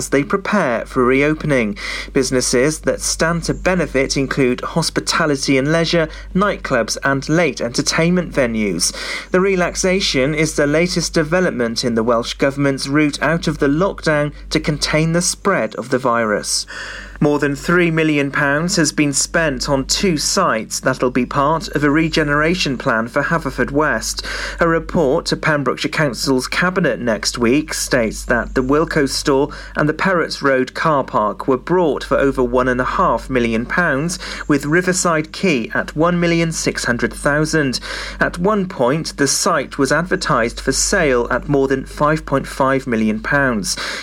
as they prepare for reopening. Businesses that stand to benefit include hospitality and leisure, nightclubs, and late entertainment venues. The relaxation is the latest development in the Welsh Government's route out of the lockdown to contain the spread of the virus. More than £3 million has been spent on two sites that'll be part of a regeneration plan for Haverfordwest. A report to Pembrokeshire Council's Cabinet next week states that the Wilko store and the Perrots Road car park were brought for over £1.5 million, with Riverside Quay at £1,600,000. At one point, the site was advertised for sale at more than £5.5 million.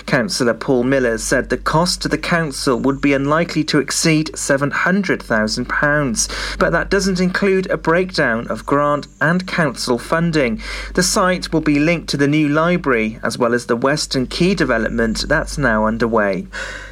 Councillor Paul Miller said the cost to the council would be be unlikely to exceed £700,000, but that doesn't include a breakdown of grant and council funding. The site will be linked to the new library as well as the Western Quay development that's now underway.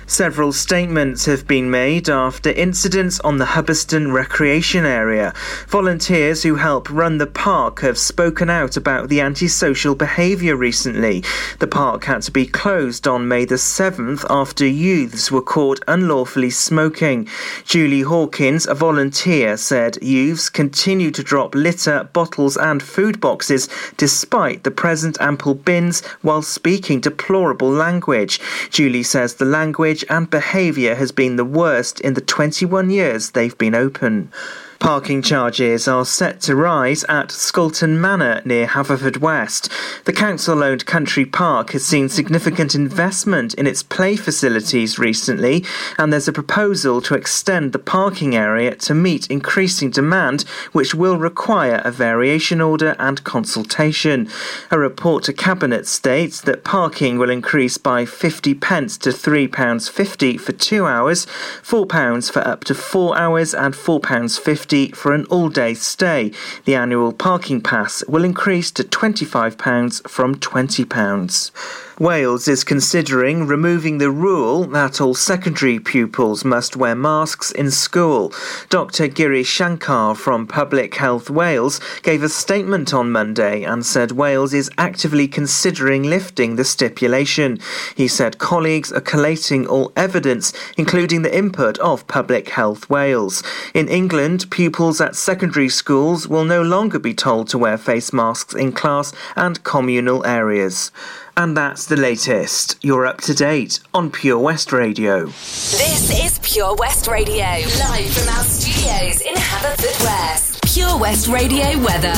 Several statements have been made after incidents on the Hubberston recreation area. Volunteers who help run the park have spoken out about the antisocial behaviour recently. The park had to be closed on May the 7th after youths were caught unlawfully smoking. Julie Hawkins, a volunteer, said youths continue to drop litter, bottles, and food boxes despite the present ample bins while speaking deplorable language. Julie says the language and behaviour has been the worst in the 21 years they've been open. Parking charges are set to rise at Scolton Manor near Haverfordwest. The council owned country park has seen significant investment in its play facilities recently, and there's a proposal to extend the parking area to meet increasing demand, which will require a variation order and consultation. A report to Cabinet states that parking will increase by 50 pence to £3.50 for two hours, £4 for up to four hours, and £4.50 for an all day stay. The annual parking pass will increase to £25 from £20. Wales is considering removing the rule that all secondary pupils must wear masks in school. Dr. Giri Shankar from Public Health Wales gave a statement on Monday and said Wales is actively considering lifting the stipulation. He said colleagues are collating all evidence, including the input of Public Health Wales. In England, pupils at secondary schools will no longer be told to wear face masks in class and communal areas. And that's the latest. You're up to date on Pure West Radio. This is Pure West Radio, live from our studios in Haverfordwest. Pure West Radio weather.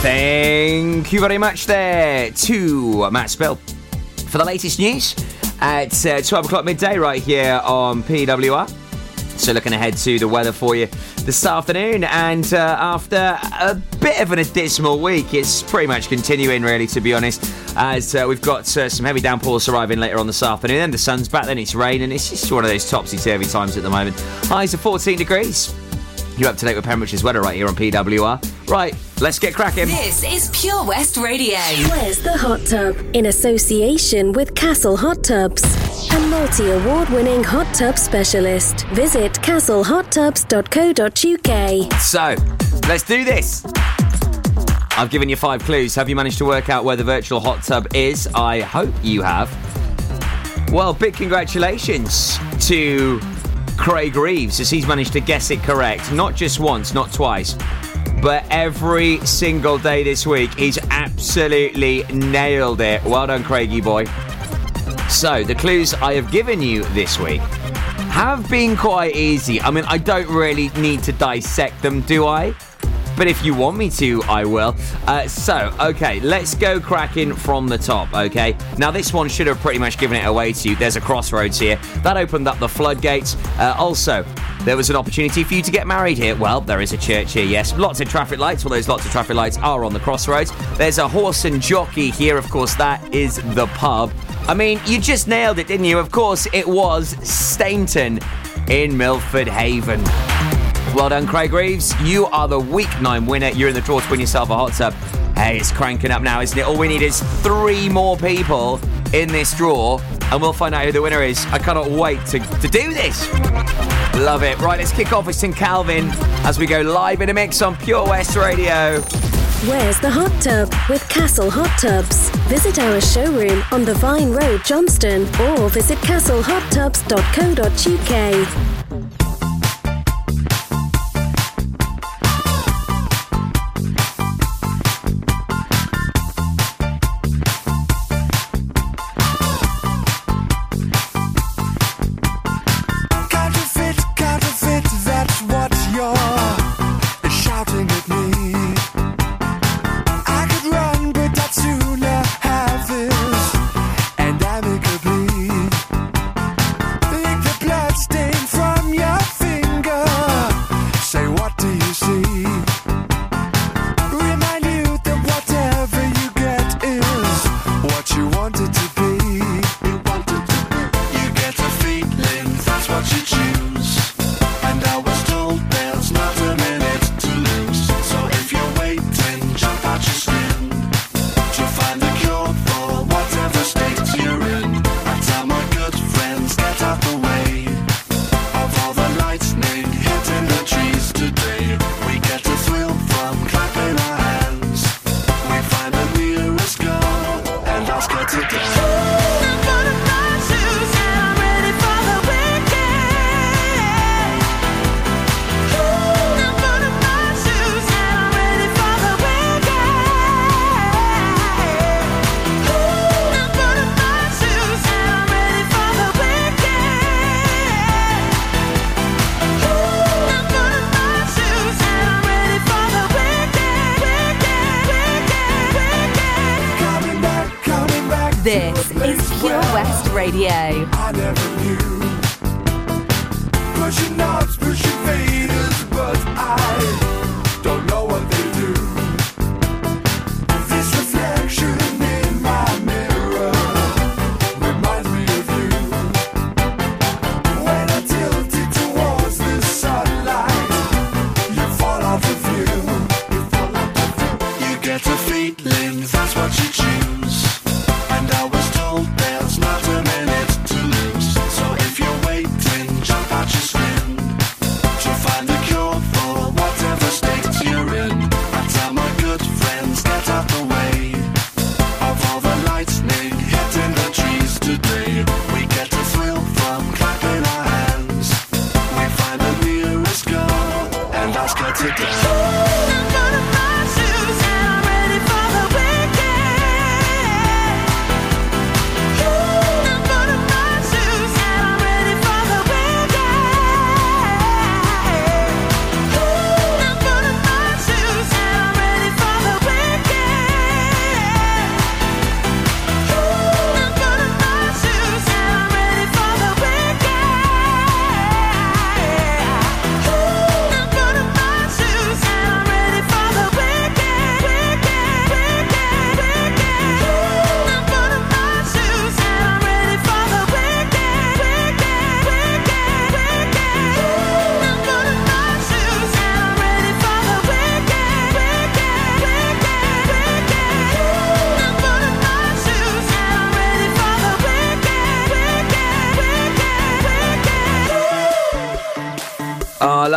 Thank you very much there to Matt Spill for the latest news at uh, 12 o'clock midday right here on PWR. So, looking ahead to the weather for you this afternoon, and uh, after a bit of an dismal week, it's pretty much continuing, really, to be honest. As uh, we've got uh, some heavy downpours arriving later on this afternoon, then the sun's back, then it's raining. It's just one of those topsy turvy times at the moment. Highs of 14 degrees. You're up to date with Pembrokeshire's weather right here on PWR. Right, let's get cracking. This is Pure West Radio. Where's the hot tub? In association with Castle Hot Tubs, a multi award winning hot tub specialist. Visit castlehottubs.co.uk. So, let's do this. I've given you five clues. Have you managed to work out where the virtual hot tub is? I hope you have. Well, big congratulations to Craig Reeves as he's managed to guess it correct. Not just once, not twice, but every single day this week. He's absolutely nailed it. Well done, Craigie boy. So, the clues I have given you this week have been quite easy. I mean, I don't really need to dissect them, do I? But if you want me to, I will. Uh, so, okay, let's go cracking from the top, okay? Now, this one should have pretty much given it away to you. There's a crossroads here. That opened up the floodgates. Uh, also, there was an opportunity for you to get married here. Well, there is a church here, yes. Lots of traffic lights. Well, those lots of traffic lights are on the crossroads. There's a horse and jockey here, of course, that is the pub. I mean, you just nailed it, didn't you? Of course, it was Steynton in Milford Haven. Well done, Craig Reeves. You are the week nine winner. You're in the draw to win yourself a hot tub. Hey, it's cranking up now, isn't it? All we need is three more people in this draw, and we'll find out who the winner is. I cannot wait to, to do this. Love it. Right, let's kick off with St. Calvin as we go live in a mix on Pure West Radio. Where's the hot tub with Castle Hot Tubs? Visit our showroom on the Vine Road, Johnston, or visit castlehottubs.co.uk.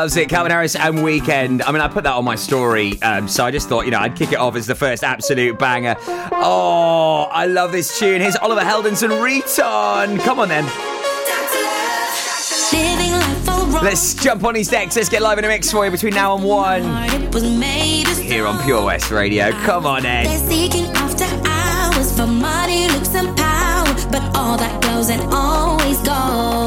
loves it. Calvin Harris and Weeknd. I mean, I put that on my story, um, so I just thought, you know, I'd kick it off as the first absolute banger. Oh, I love this tune. Here's Oliver Heldens and Riton. Come on then. Let's jump on his decks. Let's get live in a mix for you between now and one. Here on Pure West Radio. Come on, Ed. They're seeking after hours for money, looks, and power, but all that glows and always gold.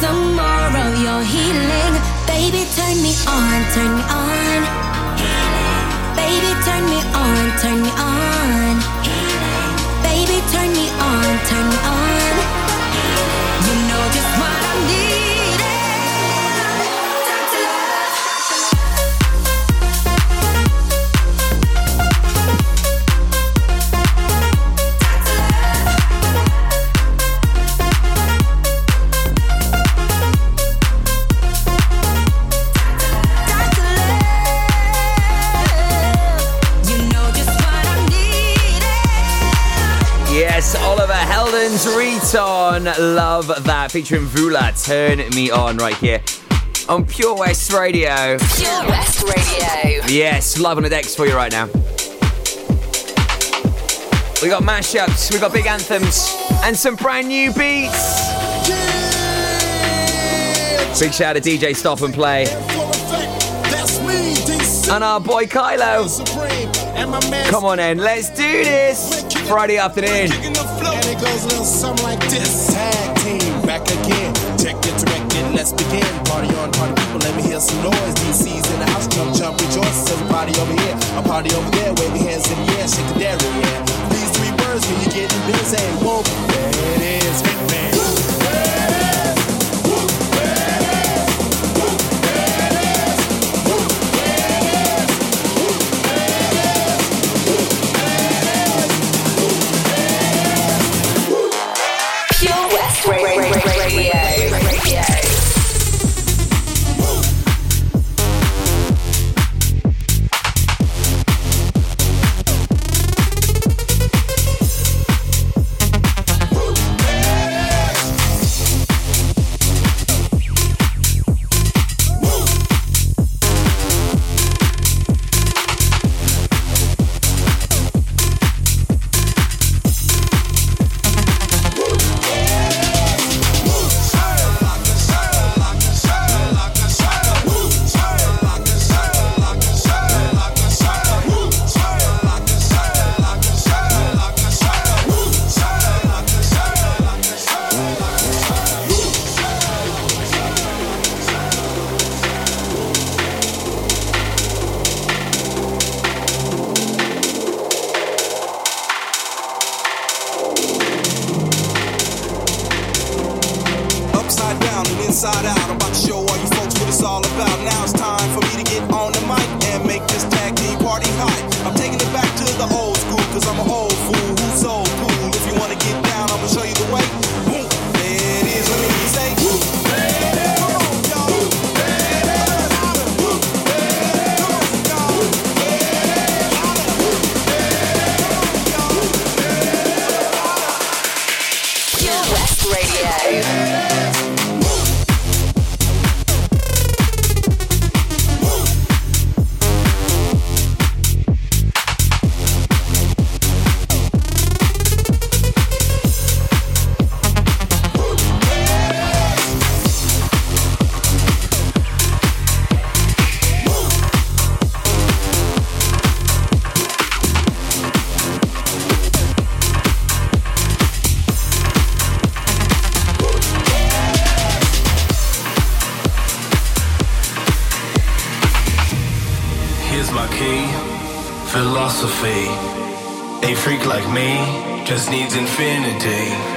some more of your healing. Baby, turn me on, turn me on. Baby, turn me on, turn me on. Baby, turn me on, turn me on. You know just what I need. Riton, love that. Featuring Vula, Turn Me On right here on Pure West Radio. Pure West Radio. Yes, live on the decks for you right now. We got mashups, we got big anthems, and some brand new beats. Big shout out to DJ Stop and Play and our boy Kylo. Come on in, let's do this. Friday afternoon. And it goes a little something like this. Tag team back again. Check it, direct it, let's begin. Party on, party people, let me hear some noise. DC's in the house, jump, jump, rejoice. Everybody over here, a party over there. Wave your hands in the air, shake the dairy, yeah. These three words when you're getting busy. Whoa, there it is, Hitman. Philosophy. A freak like me just needs infinity.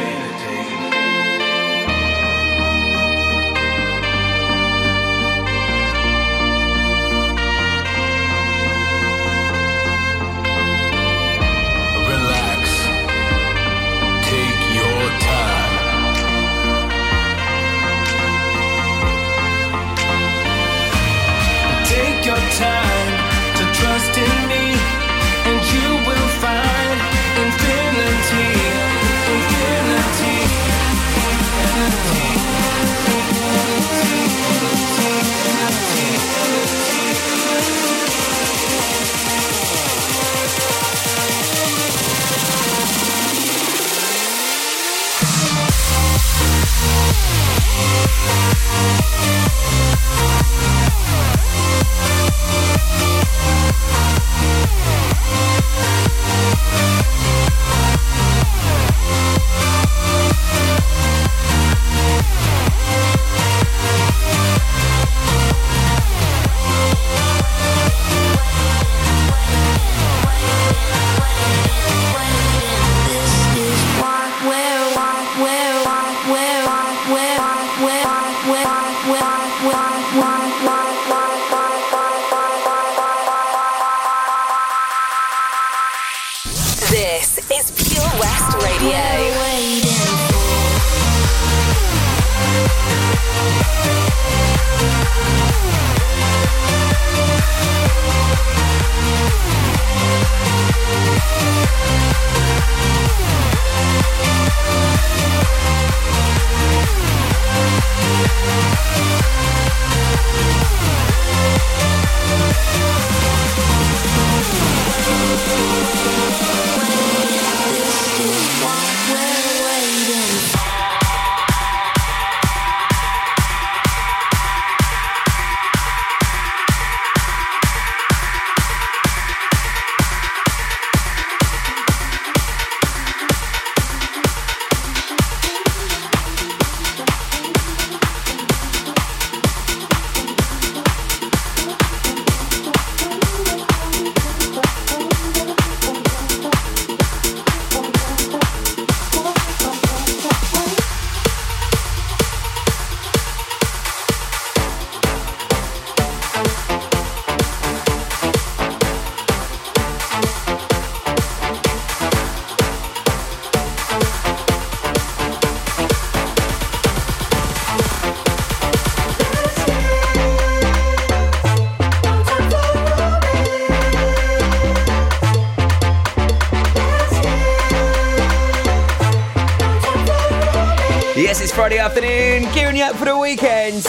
Up for the weekend.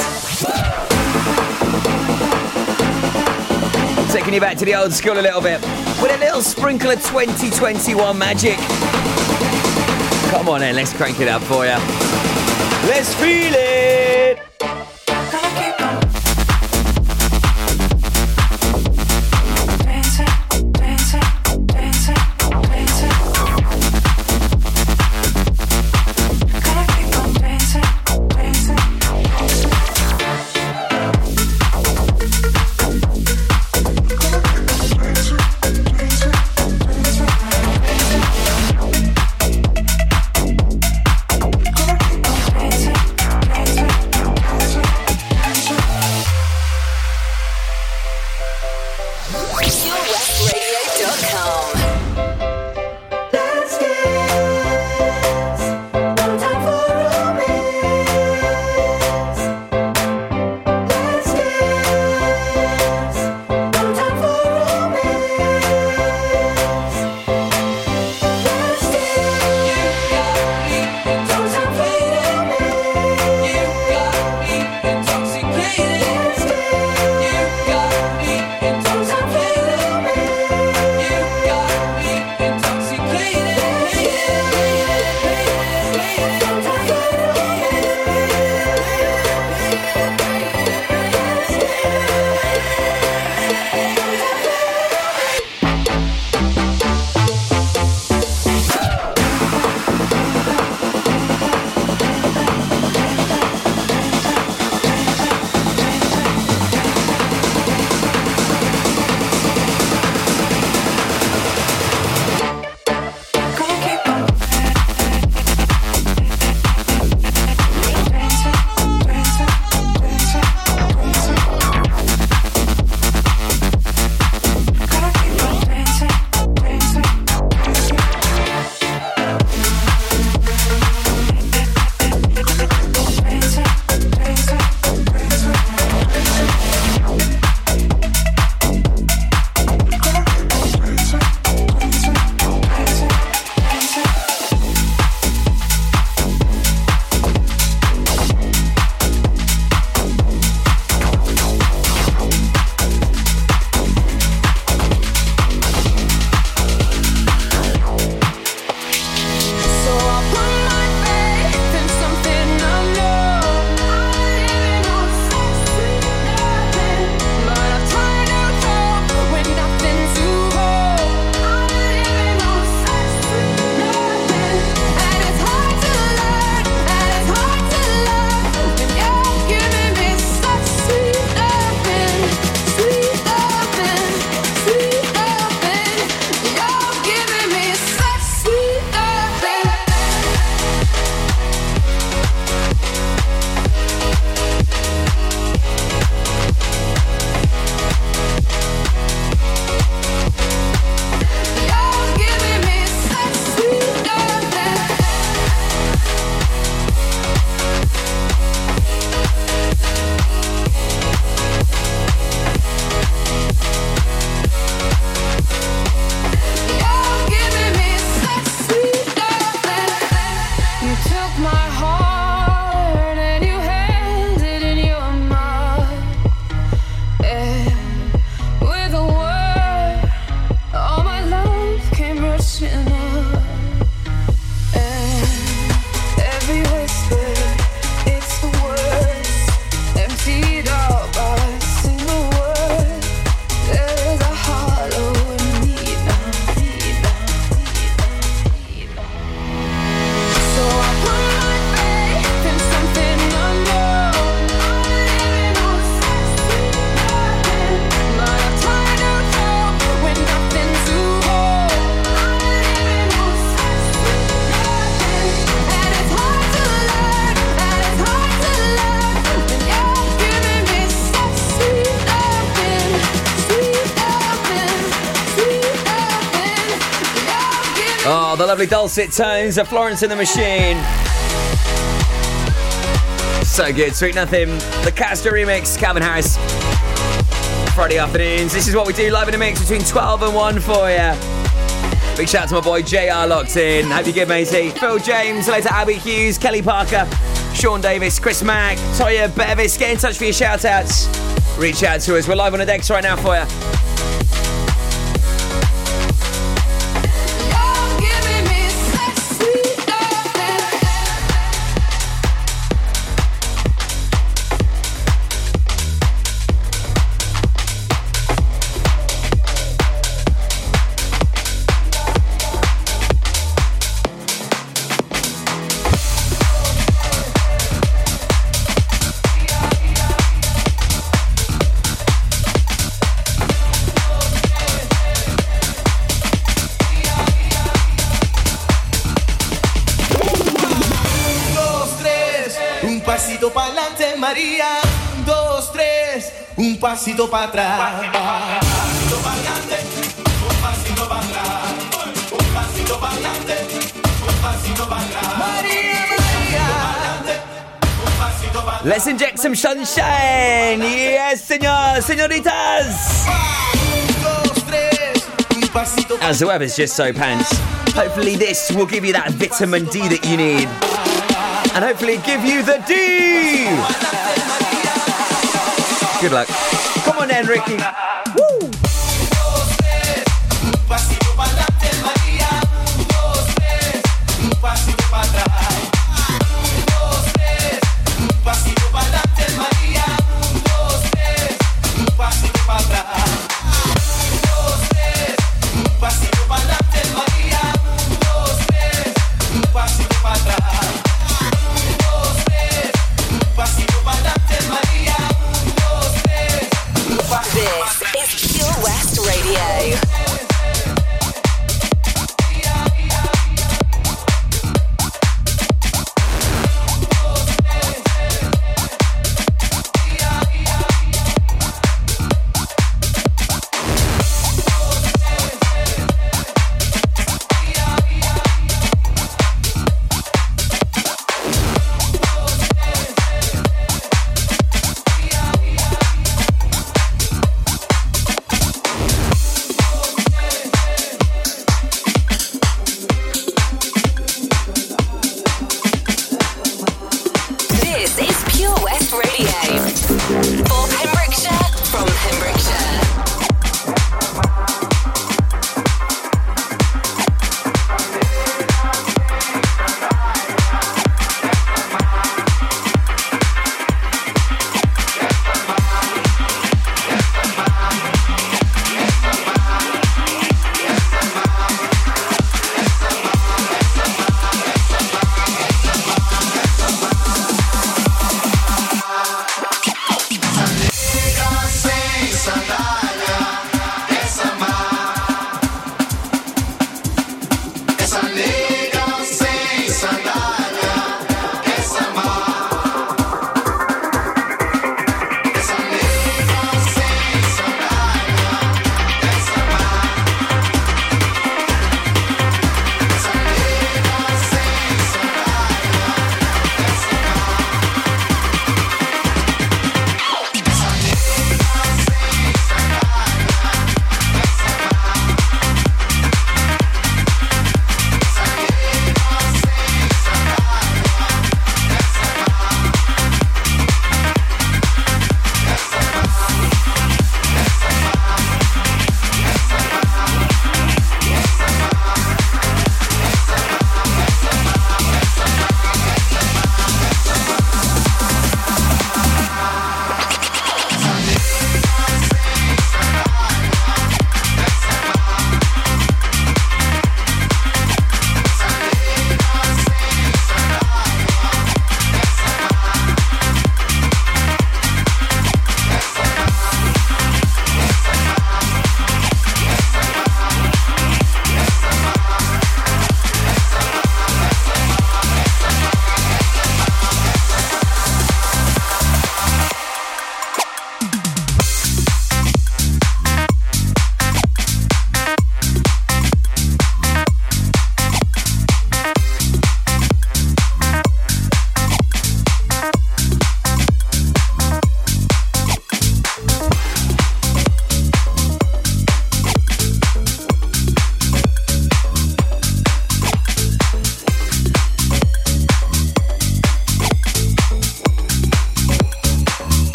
Taking you back to the old school a little bit with a little sprinkle of 2021 magic. Come on then, let's crank it up for you. Let's feel it. Lovely dulcet tones of Florence and the Machine. So good, Sweet Nothing. The Castor remix, Calvin Harris. Friday afternoons. This is what we do live in a mix between 12 and 1 for you. Big shout out to my boy JR locked in. Hope you're good, matey. Phil James, later Abby Hughes, Kelly Parker, Sean Davis, Chris Mack, Toya Bevis. Get in touch for your shout outs. Reach out to us. We're live on the decks right now for you. Pasito para atrás. Un pasito para adelante, un pasito para atrás. Un pasito para adelante, un pasito para atrás. Let's inject some sunshine. Yes, señor, señoritas. As the weather's just so pants, hopefully this will give you that vitamin D that you need. And hopefully give you the D. Good luck. On then,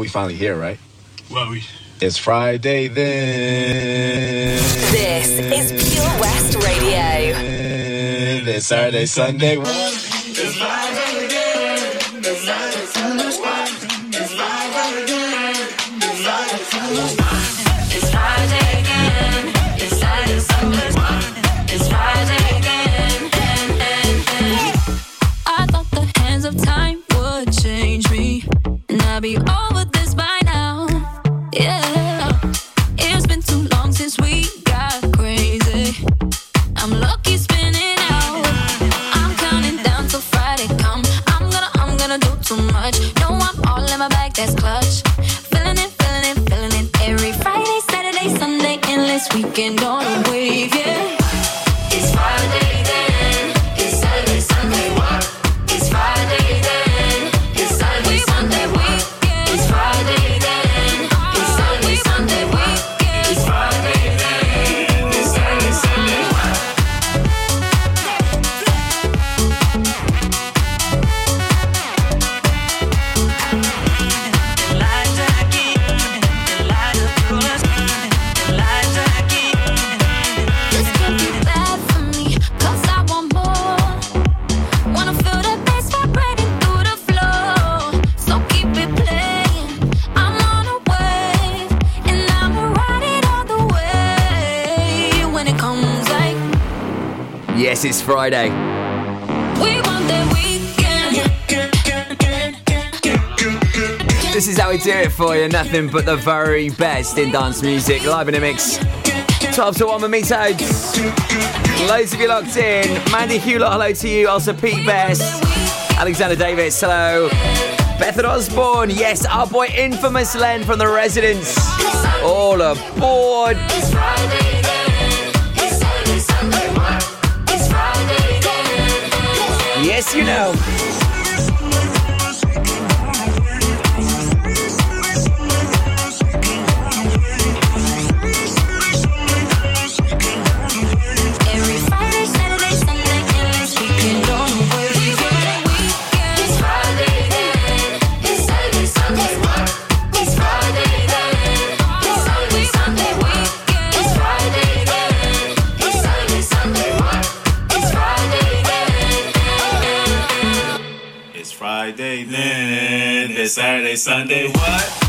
we finally here, right? Well, we. It's Friday then. This is Pure West Radio. This Saturday, Sunday. Friday. This is how we do it for you. Nothing but the very best in dance music. Live in a mix. 12 to 1 with me, Toads. Loads of you locked in. Mandy Hewlett, hello to you. Also, Pete Best. Alexander Davis, hello. Bethan Osborne, yes, our boy Infamous Len from The Residents. All aboard. you know. Sunday what?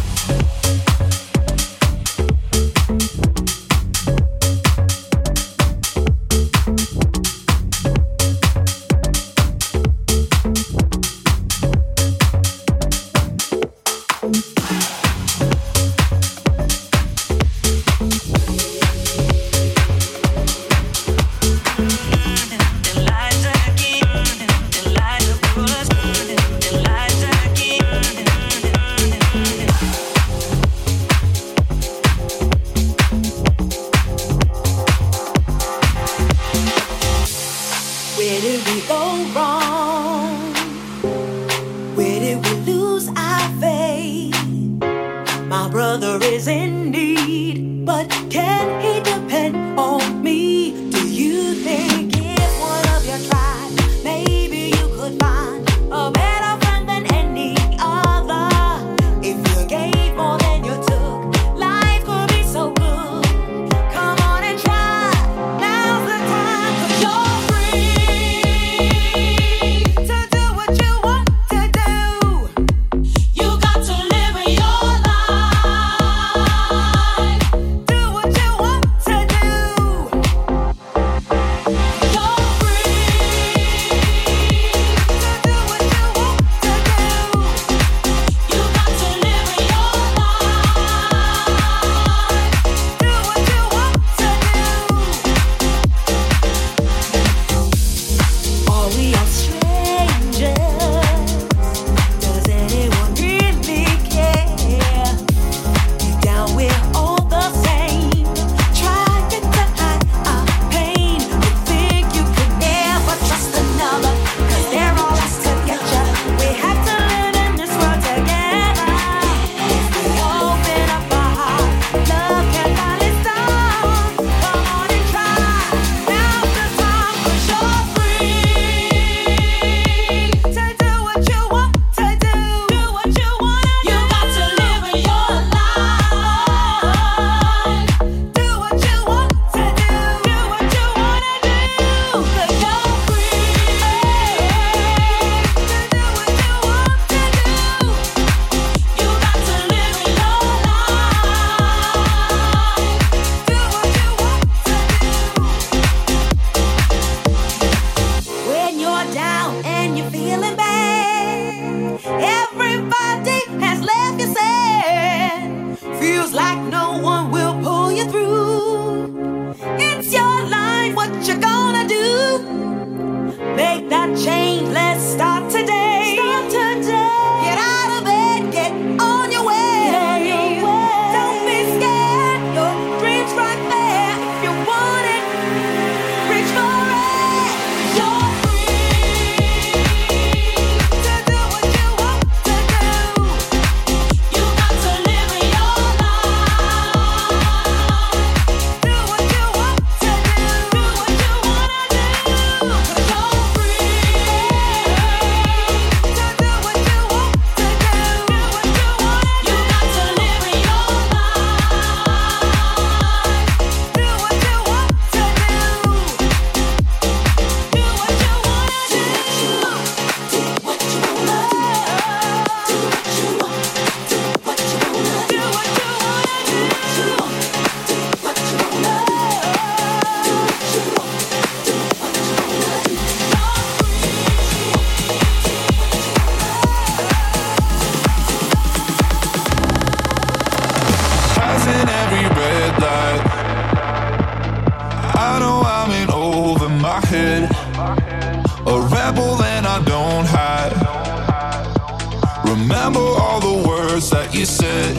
You said.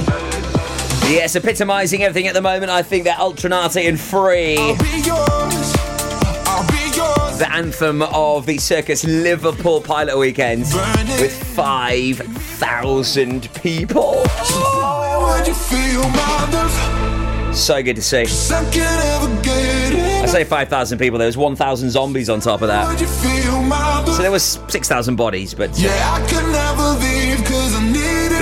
Yes, epitomising everything at the moment. I think they're Ultra Naté and Free. I'll be yours. I'll be yours. The anthem of the Circus Liverpool pilot weekend with 5,000 people. Would you feel my love? So good to see. I can't ever I say 5,000 people, there was 1,000 zombies on top of that. Would you feel my love? So there was 6,000 bodies, but uh, Yeah,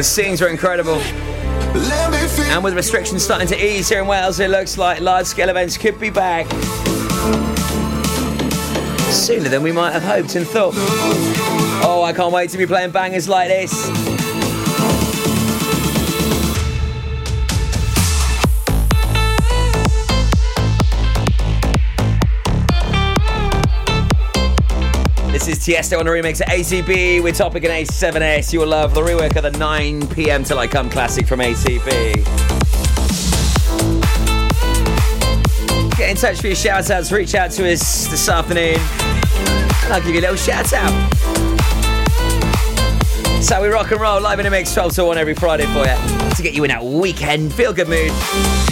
the scenes were incredible. And with restrictions starting to ease here in Wales, it looks like large scale events could be back sooner than we might have hoped and thought. Oh, I can't wait to be playing bangers like this. Tiesto on a remix of ATB Topic and A7S. You will love the rework of the 9 pm Till I Come classic from ATB. Get in touch for your shout outs. Reach out to us this afternoon. And I'll give you a little shout out. So we rock and roll live in a mix 12 to 1 every Friday for you to get you in that weekend feel good mood.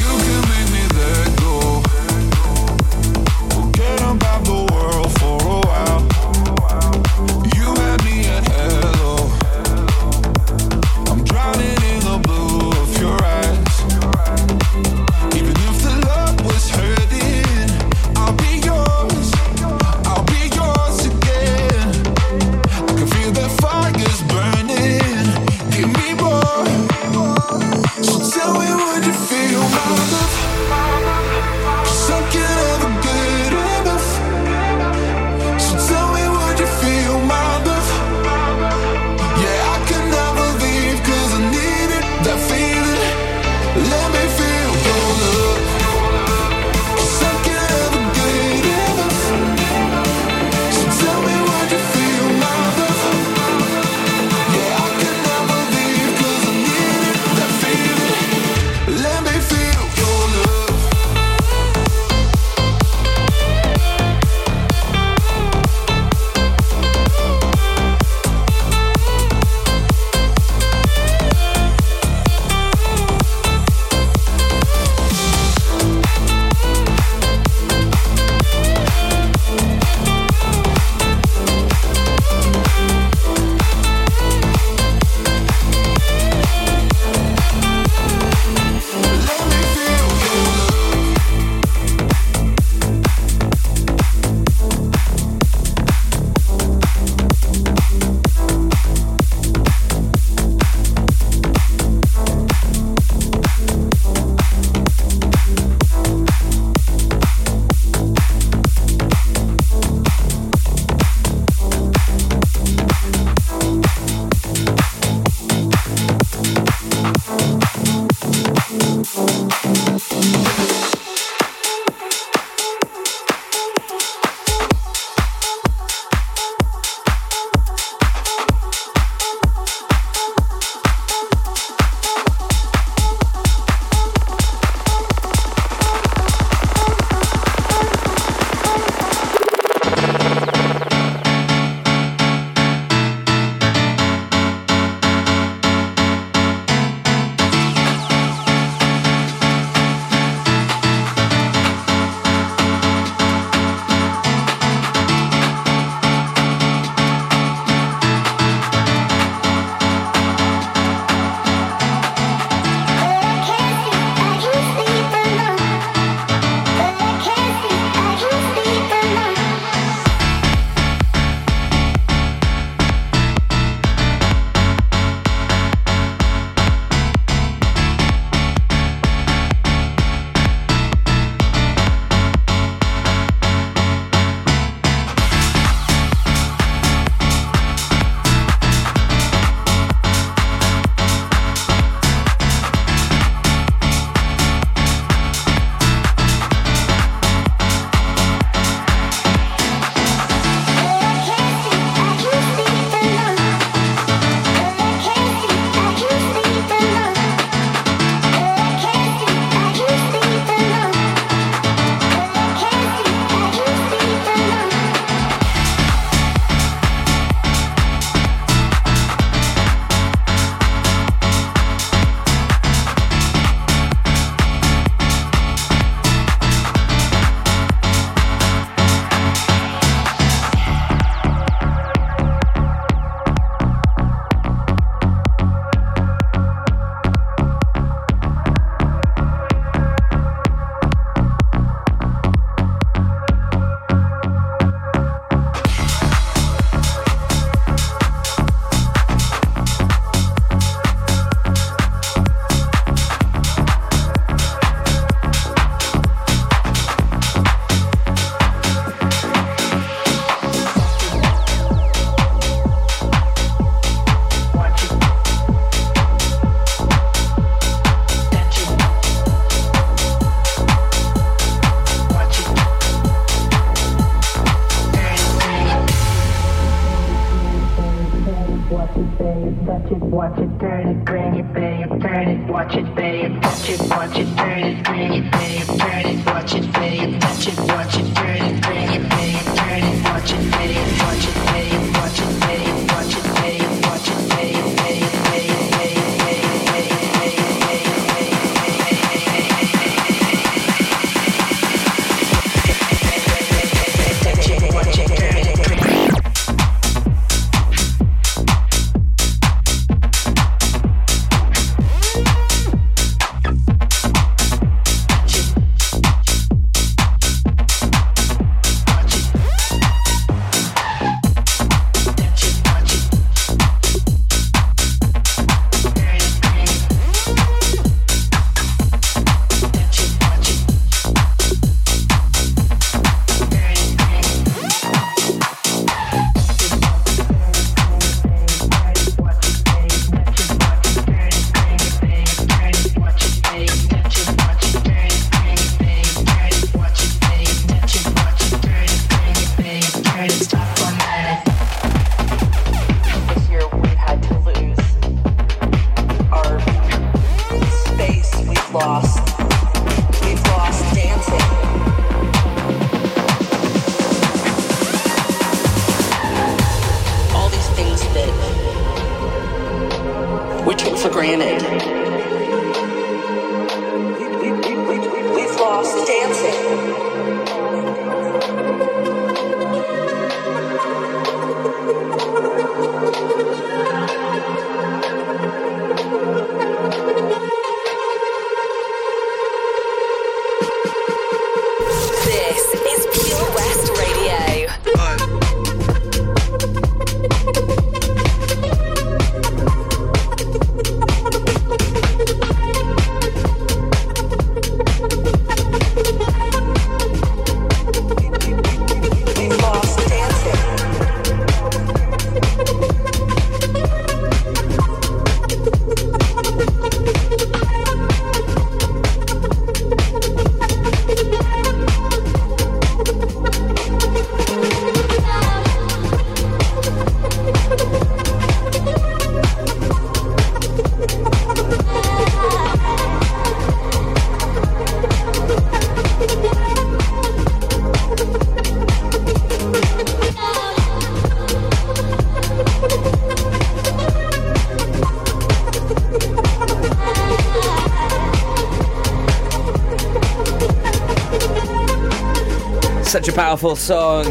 Powerful song.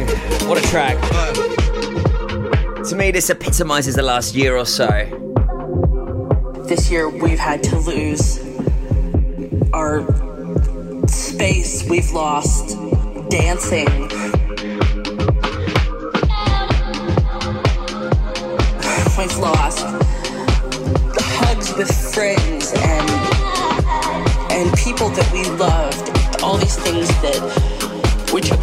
What a track. To me, this epitomizes the last year or so. This year we've had to lose our space. We've lost dancing. We've lost hugs with friends and and people that we loved. All these things that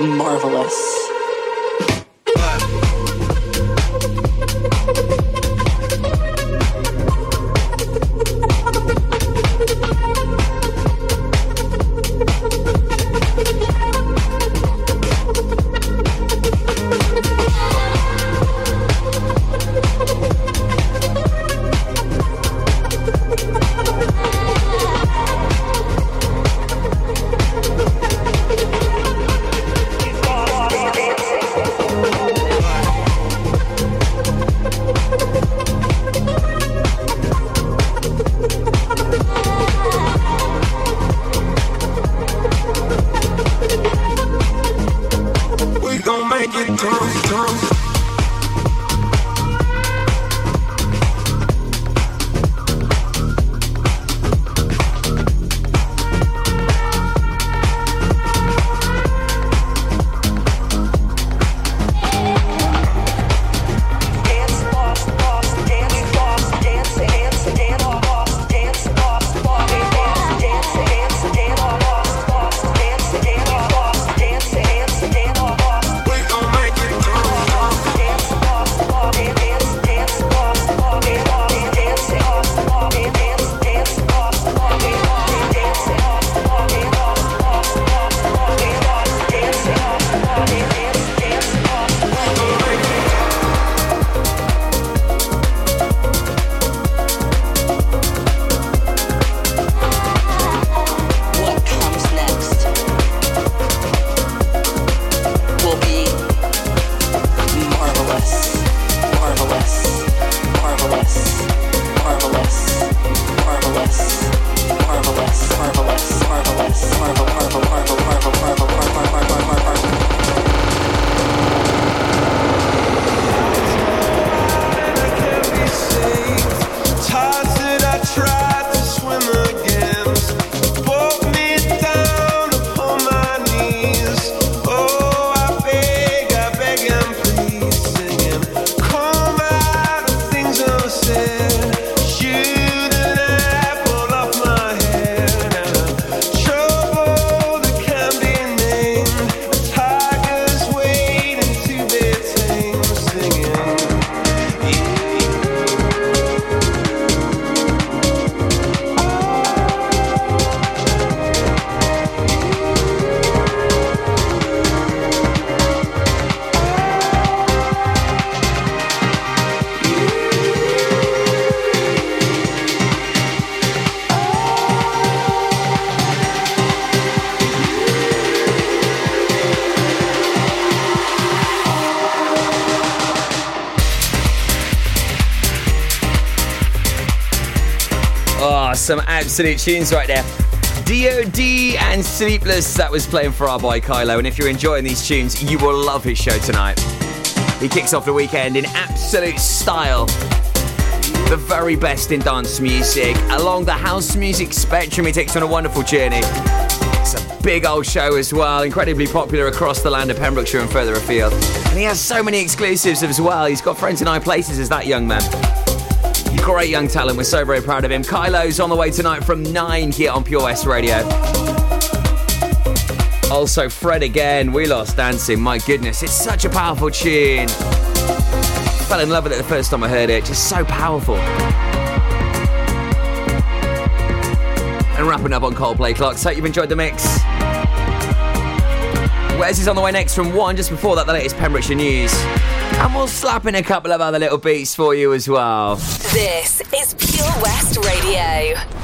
marvelous. Some absolute tunes right there. DOD and Sleepless, that was playing for our boy Kylo. And if you're enjoying these tunes, you will love his show tonight. He kicks off the weekend in absolute style. The very best in dance music. Along the house music spectrum, he takes on a wonderful journey. It's a big old show as well, incredibly popular across the land of Pembrokeshire and further afield. And he has so many exclusives as well. He's got friends in high places as that young man. Great young talent. We're so very proud of him. Kylo's on the way tonight from 9 here on Pure West Radio. Also, Fred again. We lost dancing. My goodness, it's such a powerful tune. Fell in love with it the first time I heard it. Just so powerful. And wrapping up on Coldplay Clocks. Hope you've enjoyed the mix. Wes is on the way next from one. Just before that, the latest Pembrokeshire news. And we'll slap in a couple of other little beats for you as well. This is Pure West Radio.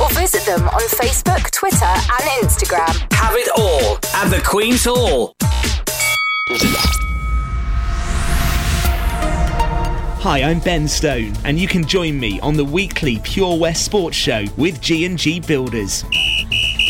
or visit them on Facebook, Twitter, and Instagram. Have it all at the Queen's Hall. Hi, I'm Ben Stone, and you can join me on the weekly Pure West Sports Show with G&G Builders.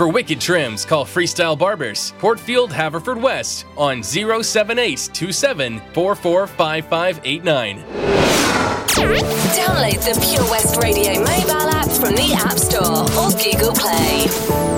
For wicked trims, call Freestyle Barbers, Portfield, Haverfordwest, on 07827 445589. Download the Pure West Radio mobile app from the App Store or Google Play.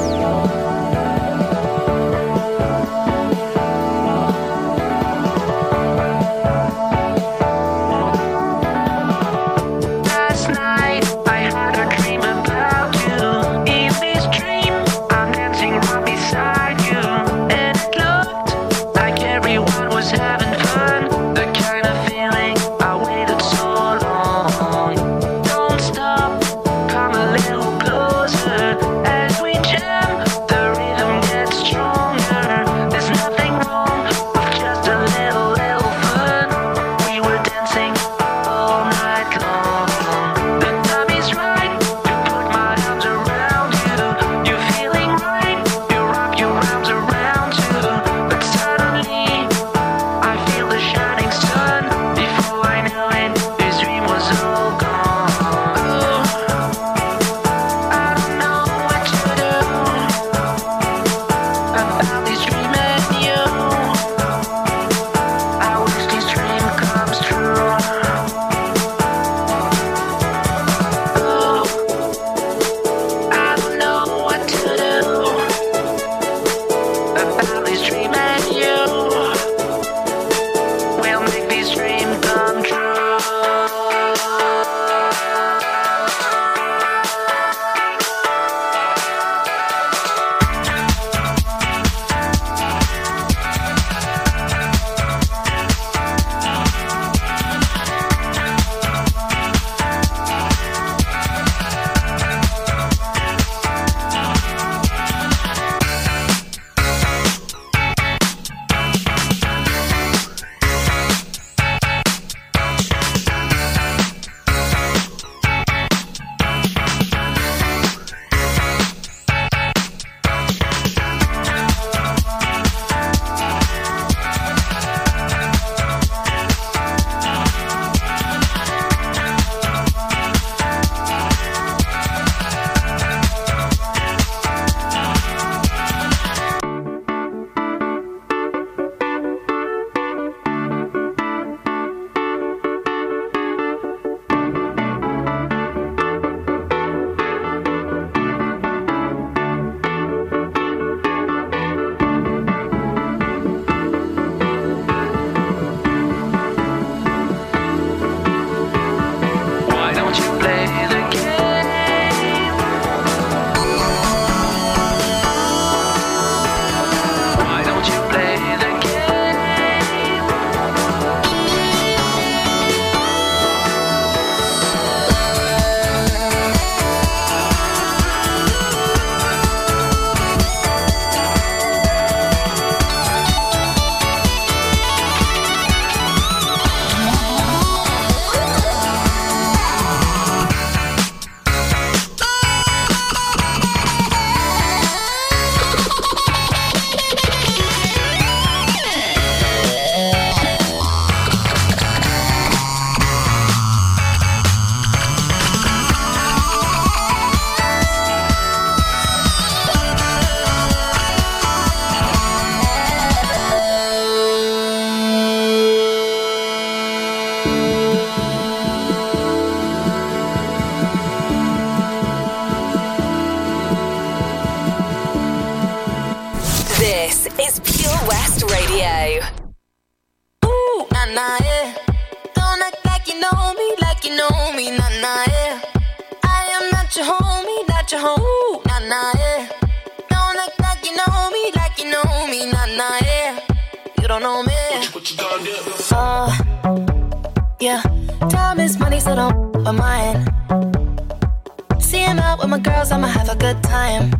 Him out with my girls, I'ma have a good time.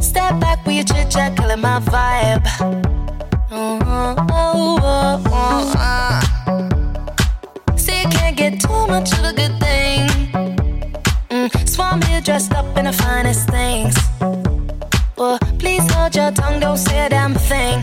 Step back with your chit chat, killing my vibe. Oh, oh, oh, oh, uh. See, you can't get too much of a good thing. Mm, swan me dressed up in the finest things. Well, please hold your tongue, don't say a damn thing.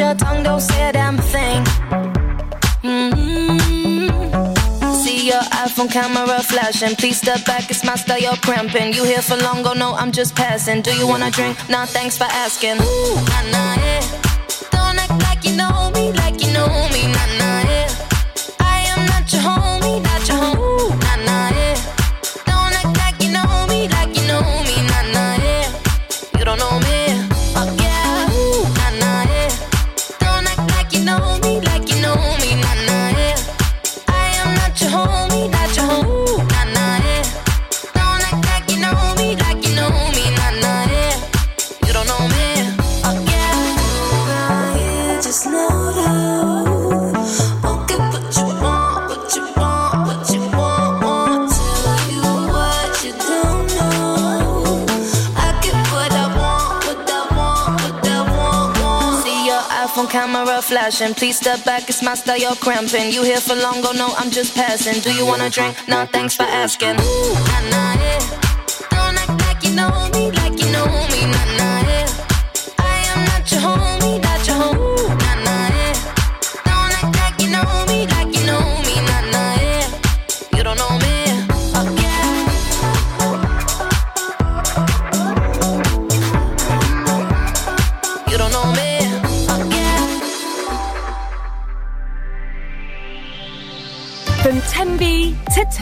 Your tongue, don't say a damn thing. Mm-hmm. See your iPhone camera flashing. Please step back, it's my style, you're cramping. You here for long, oh no, I'm just passing. Do you wanna drink? Nah, thanks for asking. Ooh, nah, nah, yeah. Don't act like you know Please step back, it's my style, you're cramping. You here for long, oh no, I'm just passing. Do you wanna drink? Nah, thanks for asking. Ooh. Don't act like you know me, like you know me,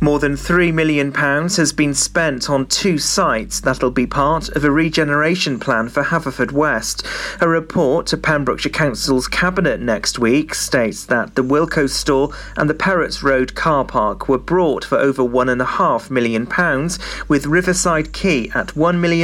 More than £3 million has been spent on two sites that'll be part of a regeneration plan for Haverfordwest. A report to Pembrokeshire Council's Cabinet next week states that the Wilko store and the Perrots Road car park were brought for over £1.5 million, with Riverside Quay at £1 million